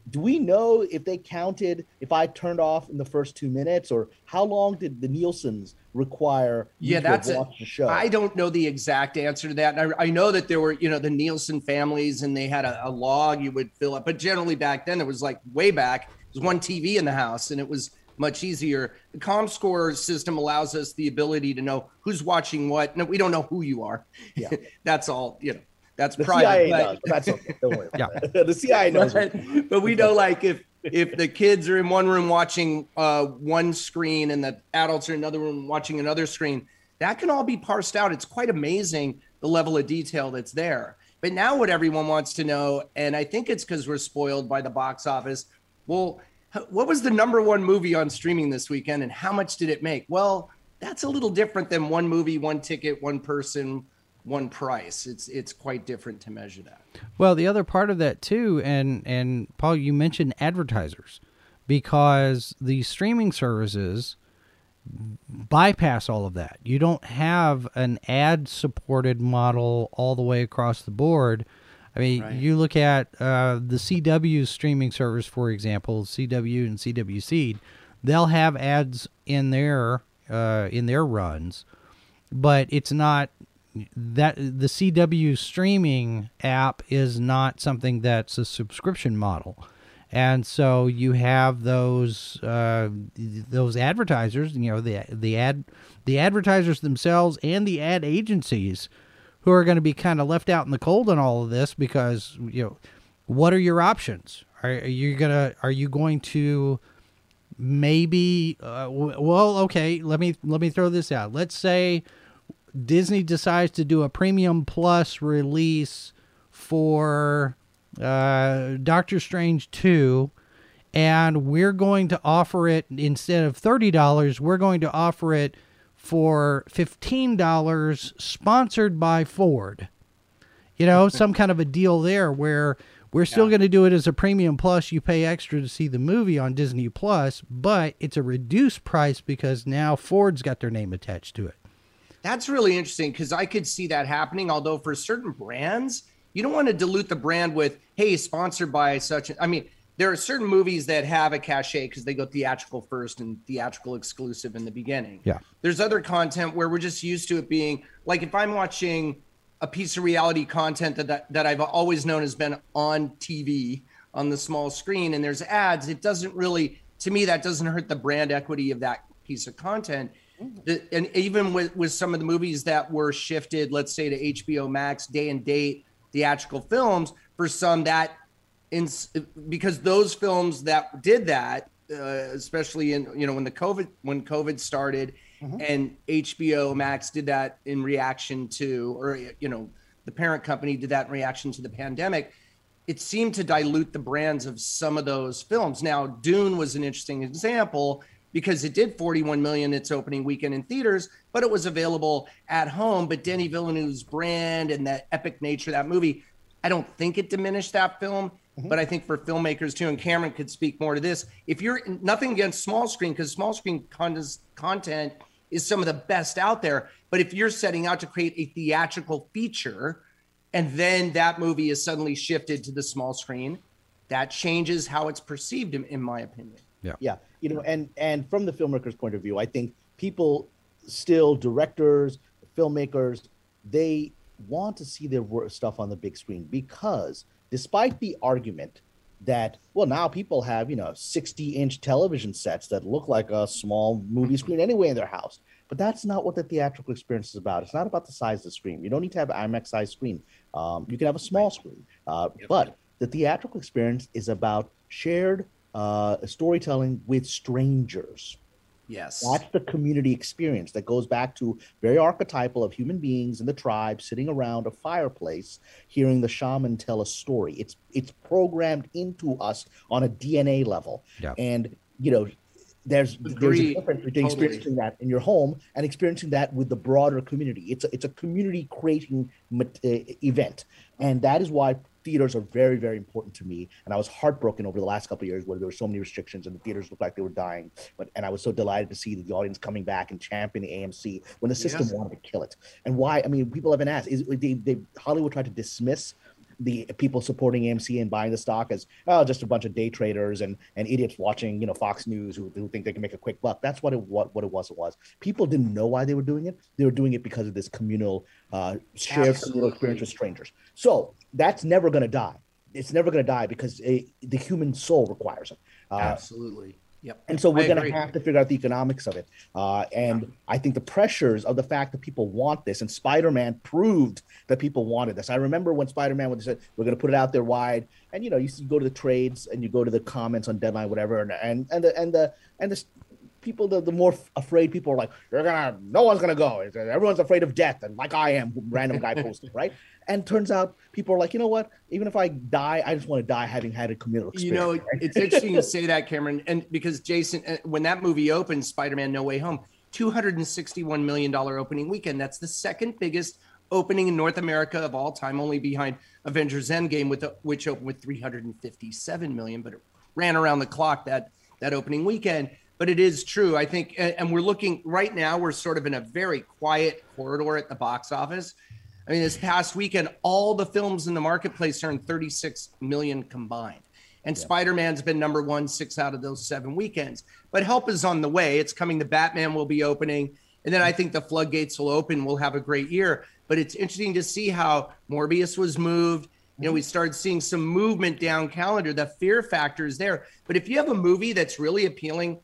Do we know if they counted if I turned off in the first two minutes, or how long did the Nielsen's require? Yeah, that's a, the show. I don't know the exact answer to that. I, I know that there were, you know, the Nielsen families and they had a, a log you would fill up. But generally back then, it was like way back, There's one TV in the house and it was much easier. The ComScore system allows us the ability to know who's watching what. No, we don't know who you are. Yeah. that's all, you know, that's the private. CIA but- does, that's okay. Don't worry. Yeah. The CIA knows. but, but we know like if if the kids are in one room watching uh, one screen and the adults are in another room watching another screen that can all be parsed out it's quite amazing the level of detail that's there but now what everyone wants to know and i think it's because we're spoiled by the box office well what was the number one movie on streaming this weekend and how much did it make well that's a little different than one movie one ticket one person one price it's it's quite different to measure that Well, the other part of that too, and and Paul, you mentioned advertisers, because the streaming services bypass all of that. You don't have an ad-supported model all the way across the board. I mean, Right. you look at uh, the CW streaming service, for example, CW and CW Seed. They'll have ads in their uh, in their runs, but it's not that the CW streaming app is not something that's a subscription model. And so you have those uh, those advertisers, you know, the the ad the advertisers themselves and the ad agencies who are going to be kind of left out in the cold on all of this because you know what are your options? Are, are you gonna are you going to maybe uh, well okay let me let me throw this out let's say disney decides to do a premium plus release for uh, doctor strange 2 and we're going to offer it instead of $30 we're going to offer it for $15 sponsored by ford. You know some kind of a deal there where we're still going to do it as a premium plus. You pay extra to see the movie on disney plus but it's a reduced price because now ford's got their name attached to it That's really interesting because I could see that happening. Although for certain brands, you don't want to dilute the brand with, hey, sponsored by such. I mean, there are certain movies that have a cachet because they go theatrical first and theatrical exclusive in the beginning. Yeah. There's other content where we're just used to it being like if I'm watching a piece of reality content that, that, that I've always known has been on TV on the small screen and there's ads, it doesn't really, to me, that doesn't hurt the brand equity of that piece of content. And even with, with some of the movies that were shifted, let's say to HBO Max, day and date theatrical films, for some that in because those films that did that, uh, especially in you know when the COVID when COVID started, and HBO Max did that in reaction to, or you know, the parent company did that in reaction to the pandemic. It seemed to dilute the brands of some of those films. Now, Dune was an interesting example because it did 41 million its opening weekend in theaters, but it was available at home. But Denis Villeneuve's brand and that epic nature of that movie, I don't think it diminished that film. Mm-hmm. But I think for filmmakers too, and Cameron could speak more to this. If you're nothing against small screen, because small screen con- content is some of the best out there. But if you're setting out to create a theatrical feature, and then that movie is suddenly shifted to the small screen, that changes how it's perceived, in, in my opinion. Yeah. Yeah. you know and and from the filmmaker's point of view i think people still directors filmmakers they want to see their stuff on the big screen because despite the argument that well now people have you know 60 inch television sets that look like a small movie screen anyway in their house but that's not what the theatrical experience is about. It's not about the size of the screen. You don't need to have an imax size screen. Um, you can have a small screen. Uh, but the theatrical experience is about shared uh, storytelling with strangers Yes. that's the community experience that goes back to very archetypal of human beings in the tribe sitting around a fireplace, hearing the shaman tell a story. It's it's programmed into us on a DNA level. Yeah. And you know, there's there's a difference between Totally. experiencing that in your home and experiencing that with the broader community. It's a, it's a community creating uh, event, and that is why theaters are very, very important to me. And I was heartbroken over the last couple of years where there were so many restrictions and the theaters looked like they were dying. But and I was so delighted to see the audience coming back and championing AMC when the system yes. wanted to kill it. And why? I mean, people have been asked: Is they, they Hollywood tried to dismiss the people supporting AMC and buying the stock as oh, just a bunch of day traders and, and idiots watching you know Fox News who, who think they can make a quick buck. That's what it what, what it was. It was people didn't know why they were doing it. They were doing it because of this communal uh, shared communal experience with strangers. So that's never going to die. It's never going to die because it, the human soul requires it. Uh, Absolutely. Yep. And so we're going to have to figure out the economics of it. Uh, and yeah. I think the pressures of the fact that people want this, and Spider Man proved that people wanted this. I remember when Spider Man when they said we're going to put it out there wide, and you know you, you, go to the trades and you go to the comments on Deadline, whatever, and and and the and the and the people the, the more afraid people are like you're gonna no one's gonna go everyone's afraid of death and like i am random guy posting right and turns out people are like, you know what? Even if I die, I just want to die having had a communal experience. You know, it's interesting to say that, Cameron, and because Jason, uh, when that movie opened, Spider-Man: No Way Home, two hundred and sixty-one million dollar opening weekend. That's the second biggest opening in North America of all time, only behind Avengers: Endgame, with which opened with three hundred and fifty-seven million, but it ran around the clock that that opening weekend. But it is true, I think, and we're looking right now. We're sort of in a very quiet corridor at the box office I mean, this past weekend, all the films in the marketplace earned 36 million combined. And yeah. Spider Man's been number one six out of those seven weekends. But help is on the way. It's coming. The Batman will be opening. And then I think the floodgates will open. We'll have a great year. But it's interesting to see how Morbius was moved. You know, we started seeing some movement down calendar. The fear factor is there. But if you have a movie that's really appealing,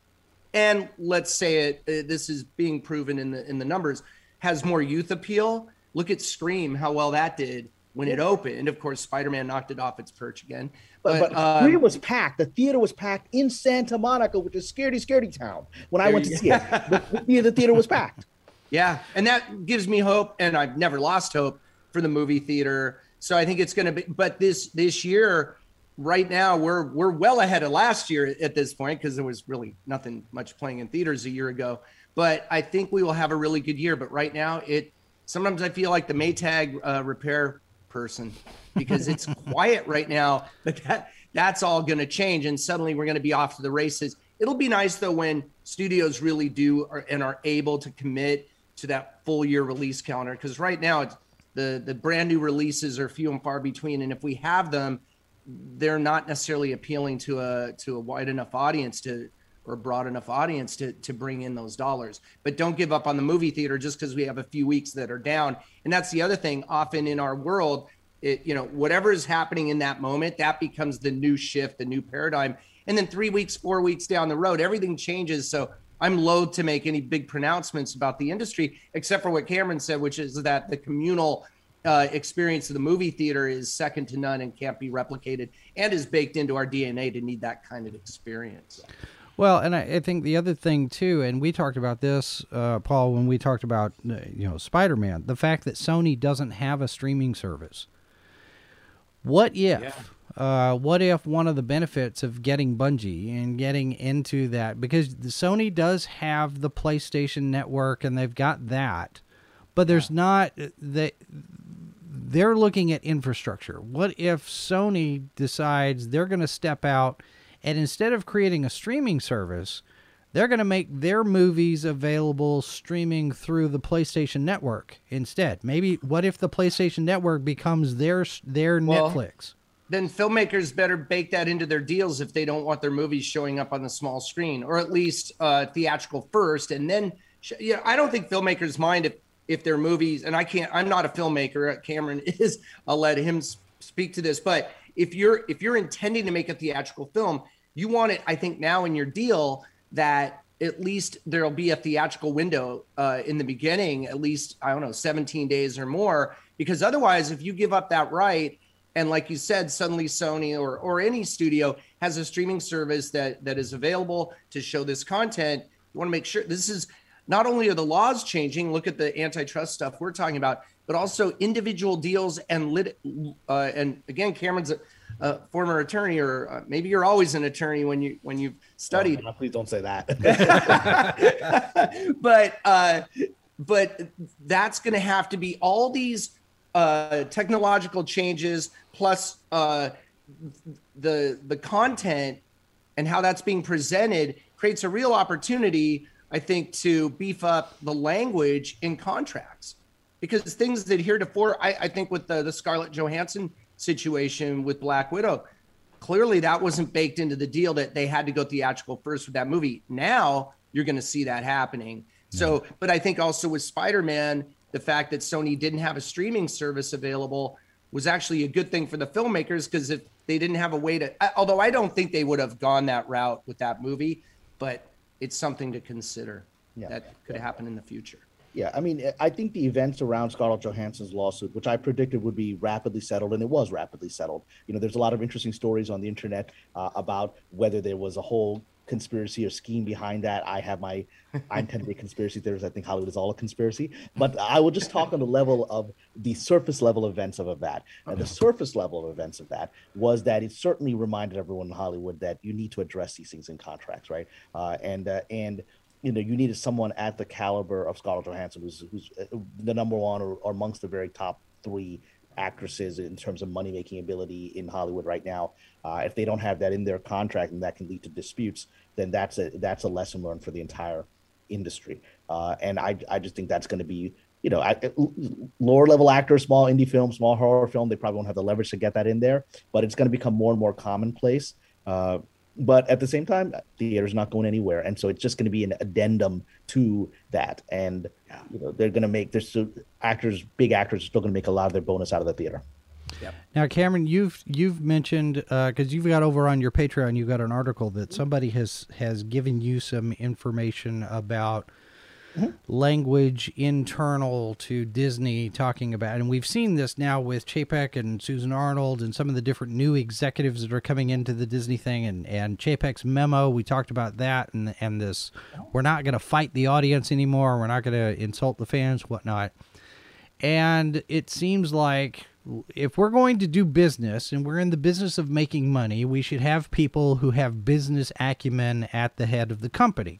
and let's say it, uh, this is being proven in the in the numbers, has more youth appeal, Look at Scream, how well that did when it opened. And of course, Spider Man knocked it off its perch again. But, but, but um, Scream was packed. The theater was packed in Santa Monica, which is scaredy, scaredy town. When I went to see it, the, the theater was packed. Yeah, and that gives me hope, and I've never lost hope for the movie theater. So I think it's going to be. But this this year, right now, we're we're well ahead of last year at this point because there was really nothing much playing in theaters a year ago. But I think we will have a really good year. But right now, it sometimes I feel like the Maytag uh, repair person because it's quiet right now. But that that's all going to change, and suddenly we're going to be off to the races. It'll be nice though when studios really do are, and are able to commit to that full year release calendar because right now it's the the brand new releases are few and far between, and if we have them, they're not necessarily appealing to a to a wide enough audience to or broad enough audience to to bring in those dollars. But don't give up on the movie theater just because we have a few weeks that are down. And that's the other thing. Often in our world, it, you know, whatever is happening in that moment, that becomes the new shift, the new paradigm. And then three weeks, four weeks down the road, everything changes. So I'm loath to make any big pronouncements about the industry, except for what Cameron said, which is that the communal uh, experience of the movie theater is second to none and can't be replicated and is baked into our DNA to need that kind of experience. Well, and I, I, think the other thing too, and we talked about this, uh, Paul, when we talked about uh, you know Spider Man, the fact that Sony doesn't have a streaming service. What if? Yeah. Uh, what if one of the benefits of getting Bungie and getting into that because Sony does have the PlayStation Network and they've got that, but there's yeah. not uh, that they're looking at infrastructure. What if Sony decides they're going to step out and instead of creating a streaming service, they're going to make their movies available streaming through the PlayStation Network instead. Maybe what if the PlayStation Network becomes their their well, Netflix? Then filmmakers better bake that into their deals if they don't want their movies showing up on the small screen, or at least uh, theatrical first, and then. You know, I don't think filmmakers mind if if their movies, and I can't. I'm not a filmmaker. Cameron is. I'll let him speak to this, but if you're if you're intending to make a theatrical film, you want it, I think, now in your deal that at least there'll be a theatrical window uh, in the beginning, at least, I don't know, 17 days or more. Because otherwise, if you give up that right, and like you said, suddenly Sony or, or any studio has a streaming service that, that is available to show this content, you want to make sure this is not only are the laws changing, look at the antitrust stuff we're talking about, but also individual deals and lit. Uh, and again, Cameron's a, a former attorney, or uh, maybe you're always an attorney when you when you've studied. Oh, please don't say that. but uh, but that's going to have to be all these uh, technological changes plus uh, the the content and how that's being presented creates a real opportunity, I think, to beef up the language in contracts because things that heretofore, I, I think, with the the Scarlett Johansson situation with Black Widow, clearly that wasn't baked into the deal that they had to go theatrical first with that movie. Now you're going to see that happening. So, but I think also with Spider Man, the fact that Sony didn't have a streaming service available was actually a good thing for the filmmakers because if they didn't have a way to, although I don't think they would have gone that route with that movie, but it's something to consider Yeah. that could happen in the future. Yeah, I mean, I think the events around Scarlett Johansson's lawsuit, which I predicted would be rapidly settled, and it was rapidly settled. You know, there's a lot of interesting stories on the internet uh, about whether there was a whole conspiracy or scheme behind that. I have my, I intend to be a conspiracy theorist. I think Hollywood is all a conspiracy, but I will just talk on the level of the surface level events of that. And the surface level of events of that was that it certainly reminded everyone in Hollywood that you need to address these things in contracts, right? Uh, and uh, and you know, you needed someone at the caliber of Scarlett Johansson, who's who's uh, the number one or, or amongst the very top three actresses in terms of money making ability in Hollywood right now. Uh, if they don't have that in their contract and that can lead to disputes, then that's a that's a lesson learned for the entire industry. Uh, and I I just think that's going to be you know I, lower level actors, small indie film, small horror film. They probably won't have the leverage to get that in there, but it's going to become more and more commonplace. Uh, but at the same time, theater's not going anywhere, and so it's just going to be an addendum to that. And you know they're going to make there's still, actors, big actors, are still going to make a lot of their bonus out of the theater. Yeah. Now, Cameron, you've you've mentioned uh, because you've got over on your Patreon, you've got an article that somebody has has given you some information about language internal to Disney, talking about, and we've seen this now with Chapek and Susan Arnold and some of the different new executives that are coming into the Disney thing, and and Chapek's memo. We talked about that, and and this, we're not going to fight the audience anymore. We're not going to insult the fans, whatnot. And it seems like if we're going to do business and we're in the business of making money, we should have people who have business acumen at the head of the company.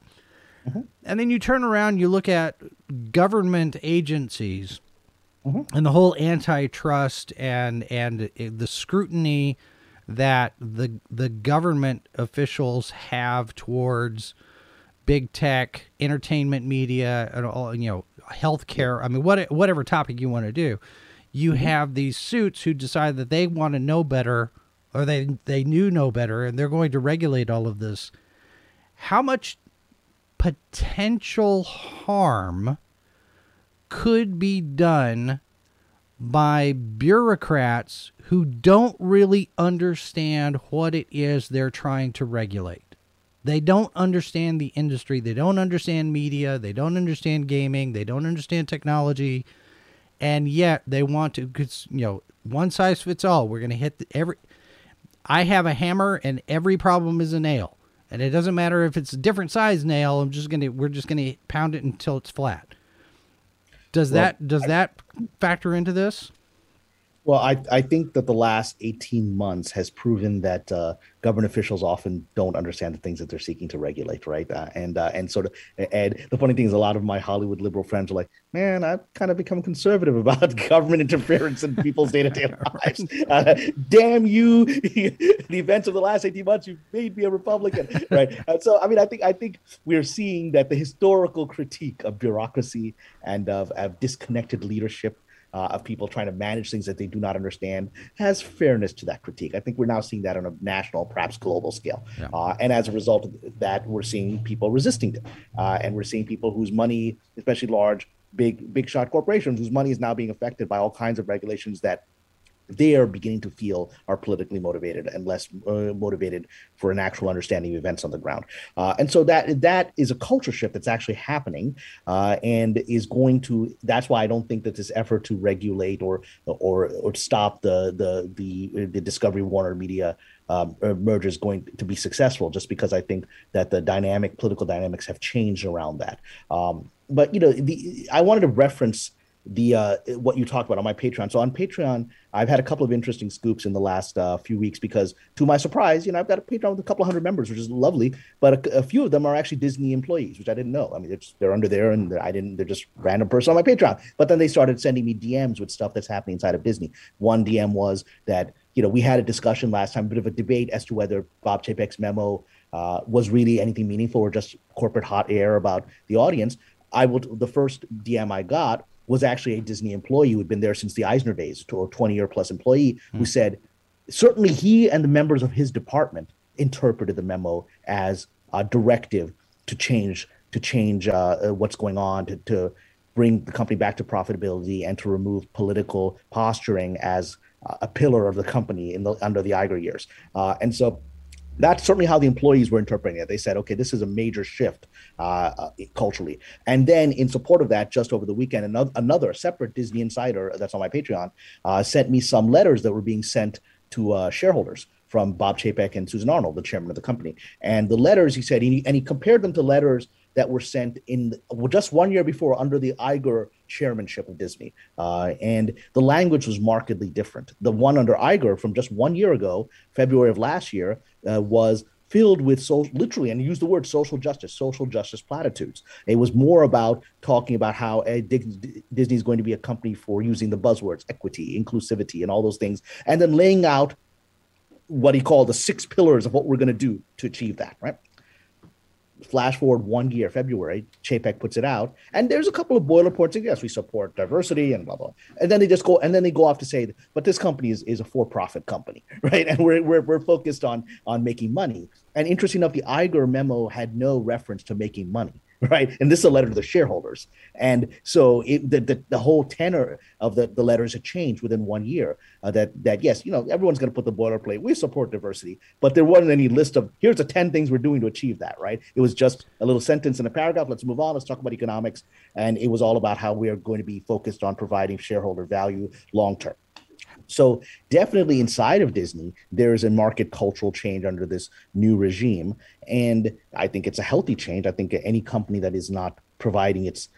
Mm-hmm. And then you turn around, you look at government agencies mm-hmm. and the whole antitrust and and the scrutiny that the the government officials have towards big tech, entertainment media, and all you know, healthcare. I mean, what whatever topic you want to do, you mm-hmm. have these suits who decide that they want to know better, or they they knew no better, and they're going to regulate all of this. How much potential harm could be done by bureaucrats who don't really understand what it is they're trying to regulate. They don't understand the industry, they don't understand media, they don't understand gaming, they don't understand technology, and yet they want to cuz you know, one size fits all. We're going to hit every I have a hammer and every problem is a nail. And it doesn't matter if it's a different size nail, I'm just to we're just going to pound it until it's flat. Does Well, that does that factor into this? Well, I, I think that the last 18 months has proven that uh, government officials often don't understand the things that they're seeking to regulate, right? Uh, and uh, and sort of and the funny thing is, a lot of my Hollywood liberal friends are like, "Man, I've kind of become conservative about government interference in people's day-to-day lives." Uh, damn you! the events of the last 18 months, you've made me a Republican, right? And so, I mean, I think I think we're seeing that the historical critique of bureaucracy and of, of disconnected leadership uh, of people trying to manage things that they do not understand has fairness to that critique. I think we're now seeing that on a national, perhaps global scale. Uh, and as a result of that, we're seeing people resisting it. Uh, and we're seeing people whose money, especially large, big, big shot corporations, whose money is now being affected by all kinds of regulations that they are beginning to feel are politically motivated and less uh, motivated for an actual understanding of events on the ground. Uh, and so that that is a culture shift that's actually happening uh, and is going to. That's why I don't think that this effort to regulate or or or stop the the the, the Discovery Warner Media um, merger is going to be successful, just because I think that the dynamic political dynamics have changed around that. Um, but you know, the I wanted to reference the uh, what you talked about on my Patreon. So on Patreon, I've had a couple of interesting scoops in the last uh, few weeks because, to my surprise, you know, I've got a Patreon with a couple hundred members, which is lovely. But a, a few of them are actually Disney employees, which I didn't know. I mean, they're, they're under there, and I didn't. They're just random person on my Patreon. But then they started sending me DMs with stuff that's happening inside of Disney. One DM was that you know we had a discussion last time, a bit of a debate as to whether Bob Chapek's memo uh, was really anything meaningful or just corporate hot air about the audience. I will. The first DM I got was actually a Disney employee who had been there since the Eisner days, or 20 year plus employee, mm. who said certainly he and the members of his department interpreted the memo as a directive to change to change uh, uh, what's going on to, to bring the company back to profitability and to remove political posturing as a pillar of the company in the under the Iger years. Uh, and so that's certainly how the employees were interpreting it. They said, okay, this is a major shift uh, uh, culturally. And then, in support of that, just over the weekend, another, another separate Disney insider that's on my Patreon uh, sent me some letters that were being sent to uh, shareholders from Bob Chapek and Susan Arnold, the chairman of the company. And the letters, he said, and he, and he compared them to letters that were sent in well, just one year before under the Iger chairmanship of Disney. Uh, and the language was markedly different. The one under Iger from just one year ago, February of last year, uh, was filled with so literally and use the word social justice social justice platitudes. It was more about talking about how disney is going to be a company for using the buzzwords equity inclusivity and all those things and then laying out what he called the six pillars of what we're going to do to achieve that right flash forward one year, February, Chapek puts it out, and there's a couple of boiler boilerplates. Yes, we support diversity and blah blah. And then they just go, and then they go off to say, but this company is, is a for-profit company, right? And we're, we're we're focused on on making money. And interesting enough, the Iger memo had no reference to making money right? And this is a letter to the shareholders. And so it, the, the, the whole tenor of the, the letters had changed within one year. Uh, that that yes, you know, everyone's going to put the boilerplate. We support diversity, but there wasn't any list of here's the ten things we're doing to achieve that. Right? It was just a little sentence in a paragraph. Let's move on. Let's talk about economics. And it was all about how we are going to be focused on providing shareholder value long term. So definitely inside of Disney, there is a market cultural change under this new regime, and I think it's a healthy change. I think any company that is not providing its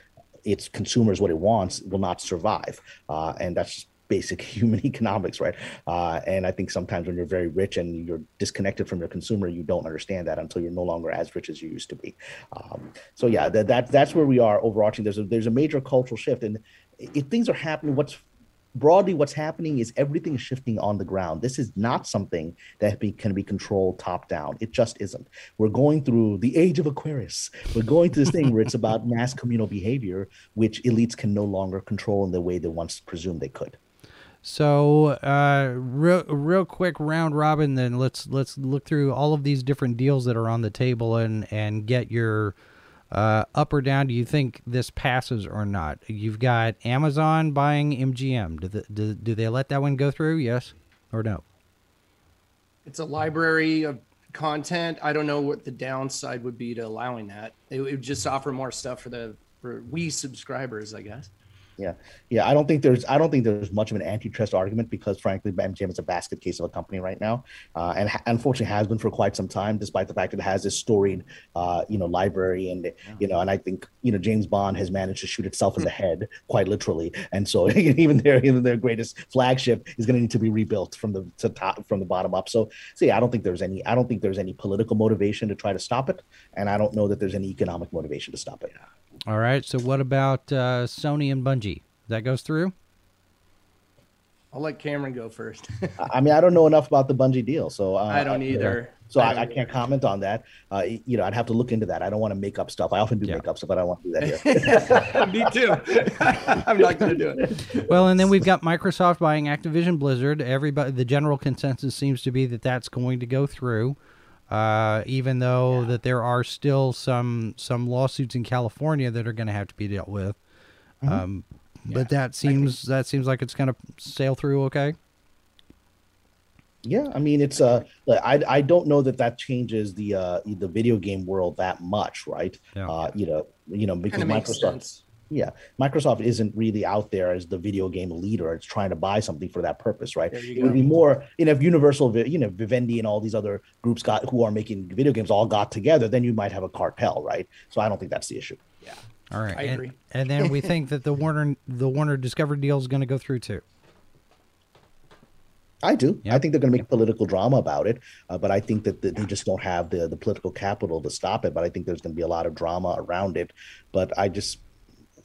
its consumers what it wants will not survive, uh, and that's basic human economics, right? Uh, and I think sometimes when you're very rich and you're disconnected from your consumer, you don't understand that until you're no longer as rich as you used to be. Um, so yeah, that, that that's where we are overarching. There's a there's a major cultural shift, and if things are happening, what's broadly what's happening is everything is shifting on the ground. This is not something that be, can be controlled top down. It just isn't. We're going through the age of aquarius. We're going through this thing where it's about mass communal behavior which elites can no longer control in the way they once presumed they could. So, uh, real, real quick round robin. Then let's let's look through all of these different deals that are on the table and and get your uh, up or down? Do you think this passes or not? You've got Amazon buying MGM. Do, the, do, do they let that one go through? Yes or no? It's a library of content. I don't know what the downside would be to allowing that. It would just offer more stuff for the for we subscribers, I guess. Yeah, yeah. I don't think there's I don't think there's much of an antitrust argument because frankly, MGM is a basket case of a company right now, uh, and ha- unfortunately has been for quite some time, despite the fact that it has this storied, uh, you know, library and yeah. you know, and I think you know James Bond has managed to shoot itself in the head quite literally, and so even their even their greatest flagship is going to need to be rebuilt from the to top from the bottom up. So, see, I don't think there's any I don't think there's any political motivation to try to stop it, and I don't know that there's any economic motivation to stop it. All right. So what about uh, Sony and Bungie? That goes through. I'll let Cameron go first. I mean, I don't know enough about the Bungie deal, so uh, I don't either. so I, I, I, can't comment on that. Uh, you know, I'd have to look into that. I don't want to make up stuff. I often do yeah. make up stuff, but I don't want to do that here. Me too. I'm not going to do it. Well, and then we've got Microsoft buying Activision Blizzard. Everybody, the general consensus seems to be that that's going to go through uh, even though yeah. that there are still some some lawsuits in California that are going to have to be dealt with. Mm-hmm. Um, yeah. But that seems think, that seems like it's going to sail through okay. Yeah, I mean it's uh I I don't know that that changes the uh the video game world that much, right? Yeah. Uh you know, you know because Microsoft yeah microsoft isn't really out there as the video game leader it's trying to buy something for that purpose right it would be more you know if universal you know vivendi and all these other groups got who are making video games all got together then you might have a cartel right so i don't think that's the issue yeah All right. I and, agree. and then we think that the Warner the Warner Discovery deal is going to go through too. I do. Yep. I think they're going to make political drama about it, uh, but I think that that they just don't have the the political capital to stop it. But I think there's going to be a lot of drama around it. But I just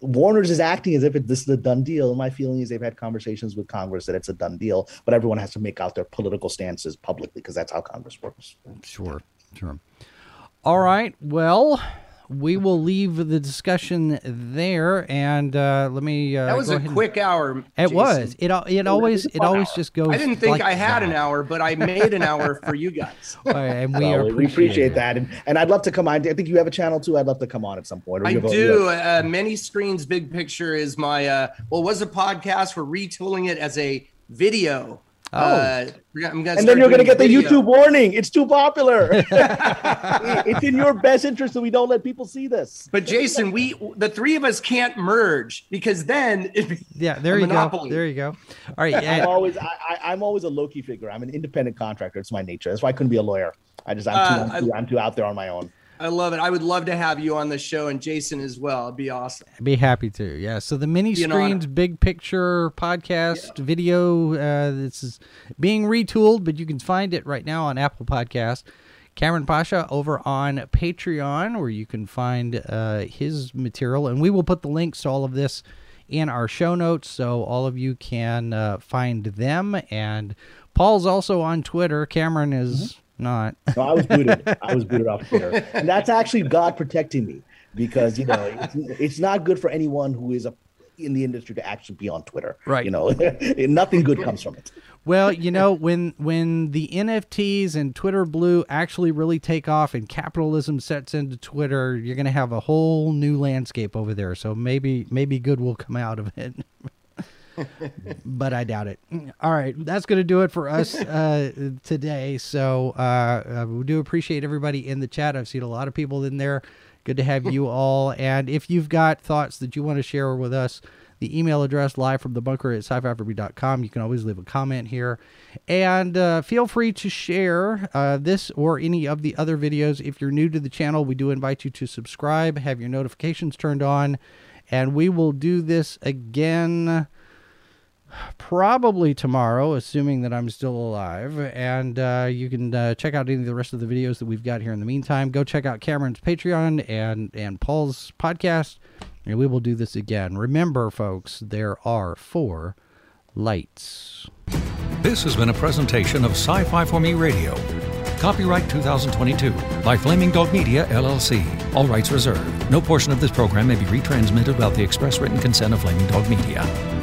Warner's is acting as if it, this is a done deal. My feeling is they've had conversations with Congress that it's a done deal, but everyone has to make out their political stances publicly because that's how Congress works. Sure, sure. All right. Well, we will leave the discussion there, and uh, let me. Uh, That was go a ahead and- quick hour. It Jason. was. It it always it always just goes. I didn't think like I had that. an hour, but I made an hour for you guys. All right, and we, So appreciate, we appreciate it. that, and and I'd love to come on. I think you have a channel too. I'd love to come on at some point. Or I you have a- do. have- Uh, many screens, big picture is my. Uh, well, it was a podcast. We're retooling it as a video. Oh. Uh, I'm gonna and then you're going to get the video. YouTube warning. It's too popular. it's in your best interest that we don't let people see this. But Jason, we the three of us can't merge because then it'd be Yeah, there a you monopoly. go. There you go. All right. I'm always I, I, I'm always a low key figure. I'm an independent contractor. It's my nature. That's why I couldn't be a lawyer. I just I'm, Uh, I'm, too, I'm too out there on my own. I love it. I would love to have you on the show and Jason as well. It'd be awesome. I'd be happy to. Yeah. So the mini screens, big picture podcast video. Uh, this is being retooled, but you can find it right now on Apple Podcast. Cameron Pasha over on Patreon, where you can find uh, his material, and we will put the links to all of this in our show notes, so all of you can uh, find them. And Paul's also on Twitter. Cameron is not. No, I was booted. I was booted off Twitter, and that's actually God protecting me because you know it's, it's not good for anyone who is a, in the industry to actually be on Twitter. Right. You know, nothing good comes from it. Well, you know, when when the NFTs and Twitter Blue actually really take off and capitalism sets into Twitter, you're going to have a whole new landscape over there. So maybe maybe good will come out of it. but I doubt it. All right, that's going to do it for us uh, today. So uh, uh, we do appreciate everybody in the chat. I've seen a lot of people in there. Good to have you all. And if you've got thoughts that you want to share with us, the email address live from the bunker at sci-fi You can always leave a comment here. And uh, feel free to share uh, this or any of the other videos. If you're new to the channel, we do invite you to subscribe, have your notifications turned on, and we will do this again probably tomorrow, assuming that I'm still alive. And uh, you can uh, check out any of the rest of the videos that we've got here in the meantime. Go check out Cameron's Patreon and and Paul's podcast, and we will do this again. Remember, folks, there are four lights. This has been a presentation of Sci Fi for Me Radio. Copyright 2022 by Flaming Dog Media, LLC. All rights reserved. No portion of this program may be retransmitted without the express written consent of Flaming Dog Media.